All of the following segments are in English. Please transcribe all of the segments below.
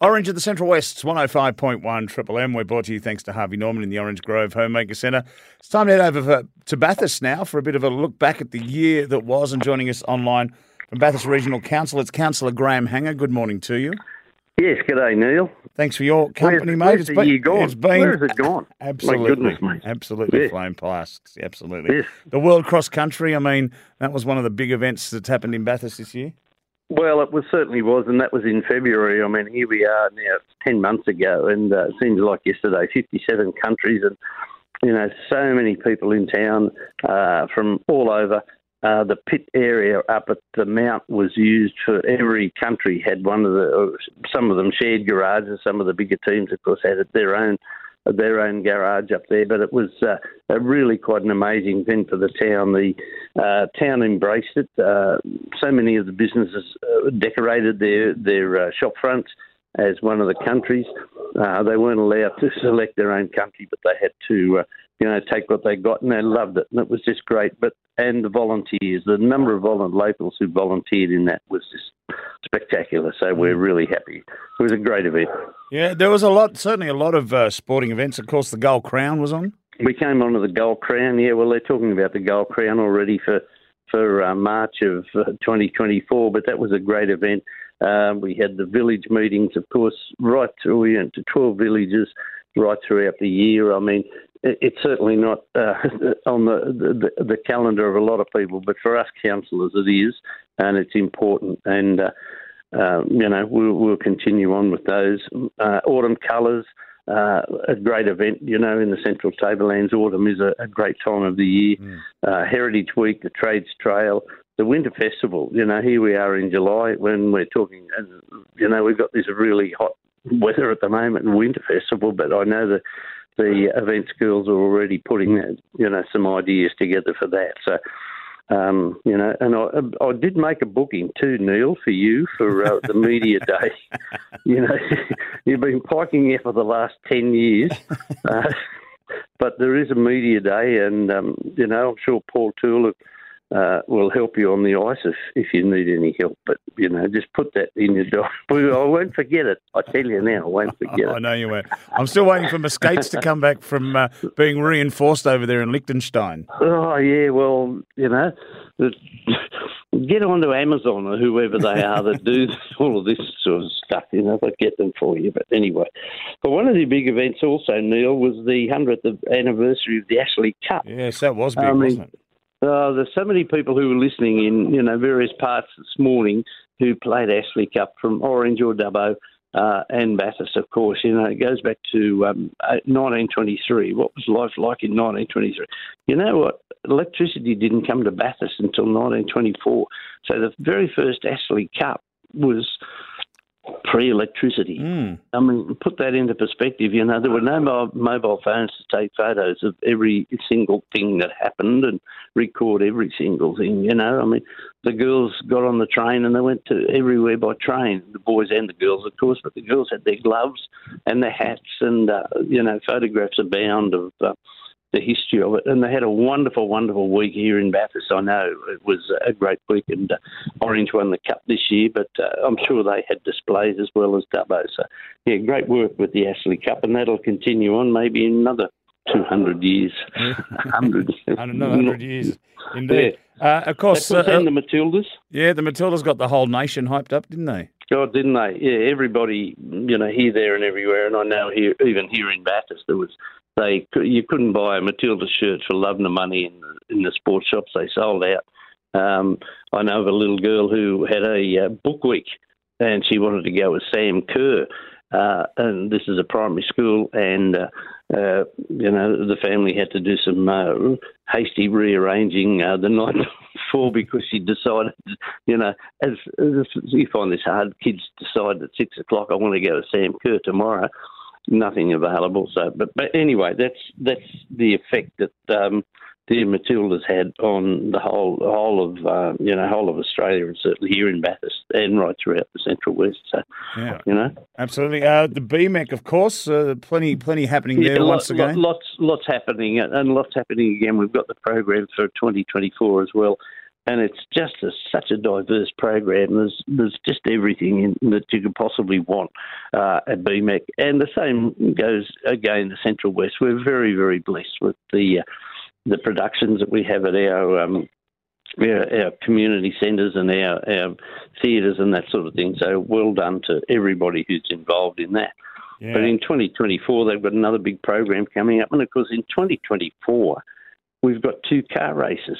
Orange at the Central West, 105.1 Triple M. We're brought to you thanks to Harvey Norman in the Orange Grove Homemaker Centre. It's time to head over for, to Bathurst now for a bit of a look back at the year that was. And joining us online from Bathurst Regional Council, it's Councillor Graeme Hanger. Good morning to you. Yes, g'day, Neil. Thanks for your company, where's, mate. Where's it's been, gone? It's been Where has it gone? Absolutely, My goodness, mate. absolutely flown past. Absolutely. Yes. The World Cross Country. I mean, that was one of the big events that's happened in Bathurst this year. Well, it was certainly was, and that was in February. I mean, here we are now, ten months ago, and uh, it seems like yesterday. Fifty-seven countries, and you know, so many people in town uh, from all over. Uh, the pit area up at the mount was used for every country had one of the. or Some of them shared garages. Some of the bigger teams, of course, had their own their own garage up there. But it was uh, a really quite an amazing thing for the town. The uh, town embraced it. Uh, so many of the businesses uh, decorated their their uh, shop fronts as one of the countries. Uh, they weren't allowed to select their own country, but they had to, you know, take what they got, and they loved it, and it was just great. But and the volunteers, the number of volunteer locals who volunteered in that was just spectacular. So we're really happy. It was a great event. Yeah, there was a lot, certainly a lot of uh, sporting events. Of course, the Gold Crown was on. We came onto the Gold Crown. Yeah, well, they're talking about the Gold Crown already for for uh, March of uh, 2024, but that was a great event. Um, we had the village meetings, of course, right through. We went to 12 villages right throughout the year. I mean, it, it's certainly not uh, on the, the the calendar of a lot of people, but for us councillors, it is, and it's important. And uh, um, you know, we'll, we'll continue on with those uh, autumn colours uh, a great event, you know, in the Central Tablelands. Autumn is a, a great time of the year. Uh, Heritage Week, the Trades Trail, the Winter Festival. You know, here we are in July when we're talking, and, you know, we've got this really hot weather at the moment and Winter Festival, but I know that the event schools are already putting, uh, you know, some ideas together for that. So, um, you know, and I, I did make a booking too, Neil, for you for uh, the media day. you know, you've been piking out for the last ten years, uh, but there is a media day, and um, you know, I'm sure Paul Toole uh, will help you on the ice if, if you need any help. But you know, just put that in your diary. I won't forget it. I tell you now, I won't forget it. I know you were. I'm still waiting for my skates to come back from uh, being reinforced over there in Liechtenstein. Oh yeah, well, you know, get onto Amazon or whoever they are that do all of this sort of stuff. You know, they get them for you. But anyway, but one of the big events also, Neil, was the hundredth anniversary of the Astley Cup. Yes, that was big, I mean, wasn't it? Uh, there's so many people who were listening in, you know, various parts this morning who played Astley Cup from Orange or Dubbo uh, and Bathurst, of course. You know, it goes back to um, uh, 1923. What was life like in 1923? You know what? Electricity didn't come to Bathurst until 1924. So the very first Astley Cup was pre-electricity. Mm. I mean, put that into perspective. You know, there were no mo- mobile phones to take photos of every single thing that happened and record every single thing. You know, I mean, the girls got on the train and they went to everywhere by train. The boys and the girls, of course, but the girls had their gloves and their hats, and uh, you know, photographs abound of. Uh, the history of it, and they had a wonderful, wonderful week here in Bathurst. I know it was a great week, and uh, Orange won the cup this year, but uh, I'm sure they had displays as well as Dubbo. So, yeah, great work with the Astley Cup, and that'll continue on maybe in another 200 years. 100. Another hundred years, indeed. Uh, of course, uh, and the Matildas. yeah, the Matildas got the whole nation hyped up, didn't they? God, didn't they? Yeah, everybody, you know, here, there, and everywhere. And I know here, even here in Bathurst, there was they you couldn't buy a Matilda shirt for love nor money in the, in the sports shops. They sold out. Um, I know of a little girl who had a uh, book week, and she wanted to go with Sam Kerr. Uh, and this is a primary school, and uh, uh, you know the family had to do some uh, hasty rearranging uh, the night before because she decided, you know, as, as you find this hard, kids decide at six o'clock I want to go to Sam Kerr tomorrow. Nothing available. So, but but anyway, that's that's the effect that um, the Matildas had on the whole whole of uh, you know whole of Australia and certainly here in Bathurst and right throughout the Central West. So Yeah, you know. absolutely. Uh, the BMEC, of course, uh, plenty, plenty happening there once again. lots, lots happening, and lots happening again. We've got the program for 2024 as well. and it's just a, such a diverse program. There's there's just everything in, that you could possibly want uh, at BMEC, and the same goes again the Central West. We're very very blessed with the uh, the productions that we have at our um, our, our, community centres and our, our theatres and that sort of thing. So well done to everybody who's involved in that. Yeah. But in 2024, they've got another big program coming up, and of course, in 2024, we've got two car races.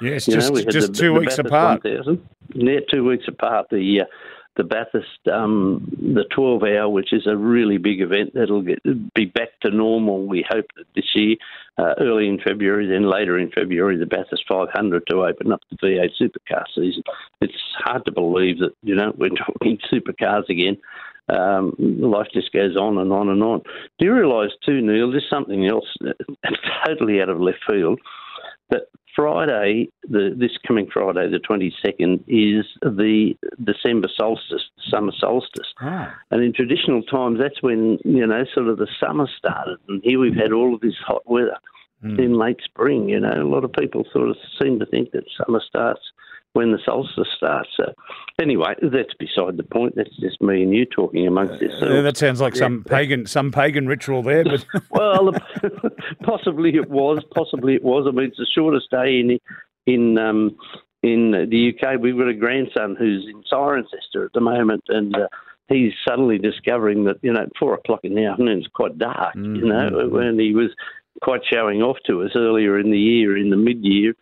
Yes, you just, know, just the, two the weeks Bathurst apart. 1000. Yeah, two weeks apart. The uh, the Bathurst, um, the 12 hour, which is a really big event that'll get, be back to normal, we hope, that this year, uh, early in February, then later in February, the Bathurst 500 to open up the V8 supercar season. It's hard to believe that, you know, we're talking supercars again. Um, life just goes on and on and on. Do you realise, too, Neil, just something else totally out of left field? that Friday, the, this coming Friday, the 22nd, is the December solstice, summer solstice. Ah. And in traditional times, that's when, you know, sort of the summer started. And here we've had all of this hot weather mm. in late spring. You know, a lot of people sort of seem to think that summer starts when the solstice starts. So, anyway, that's beside the point. That's just me and you talking amongst yourselves. Uh, that sounds like yeah. some pagan some pagan ritual there. But well, possibly it was. Possibly it was. I mean, it's the shortest day in in um, in the UK. We've got a grandson who's in Cirencester at the moment, and. Uh, he's suddenly discovering that you know four o'clock in the afternoon is quite dark. Mm-hmm. You know, when he was quite showing off to us earlier in the year, in the mid year,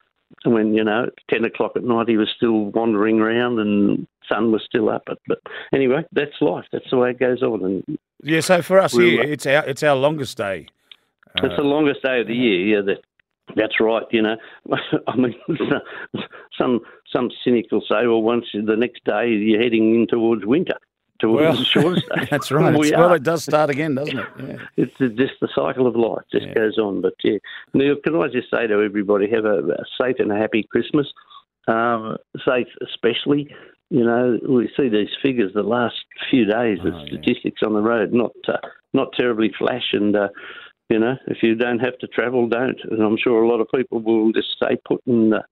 when you know ten o'clock at night he was still wandering around and sun was still up. But, but anyway, that's life. That's the way it goes on. And yeah, so for us here, it's our it's our longest day. It's uh, the longest day of the year. Yeah, that that's right. You know, I mean, some some cynic will say, well, once the next day you're heading in towards winter towards well, the shortest day. That's right. We well, it does start again, doesn't it? Yeah. It's just the cycle of life just yeah. goes on. But yeah, Neil, can I just say to everybody, have a, a safe and a happy Christmas. Um, safe, especially. You know, we see these figures the last few days, the oh, statistics yeah. on the road, not uh, not terribly flash, and uh, you know, if you don't have to travel, don't. And I'm sure a lot of people will just stay put and uh,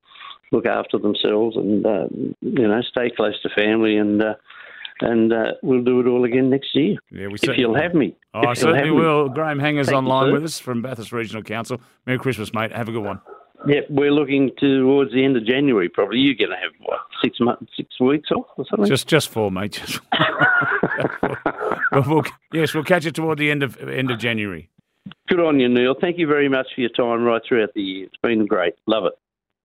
look after themselves, and uh, you know, stay close to family and uh, and uh, we'll do it all again next year. Yeah, we if you'll have me. Oh, I certainly will. Me. Graeme Hanger's Thank online with us from Bathurst Regional Council. Merry Christmas, mate. Have a good one. Yeah, we're looking towards the end of January. Probably you're going to have what six months, six weeks off or something. Just, just four, mate. Just we'll, yes, we'll catch you toward the end of end of January. Good on you, Neil. Thank you very much for your time right throughout the year. It's been great. Love it.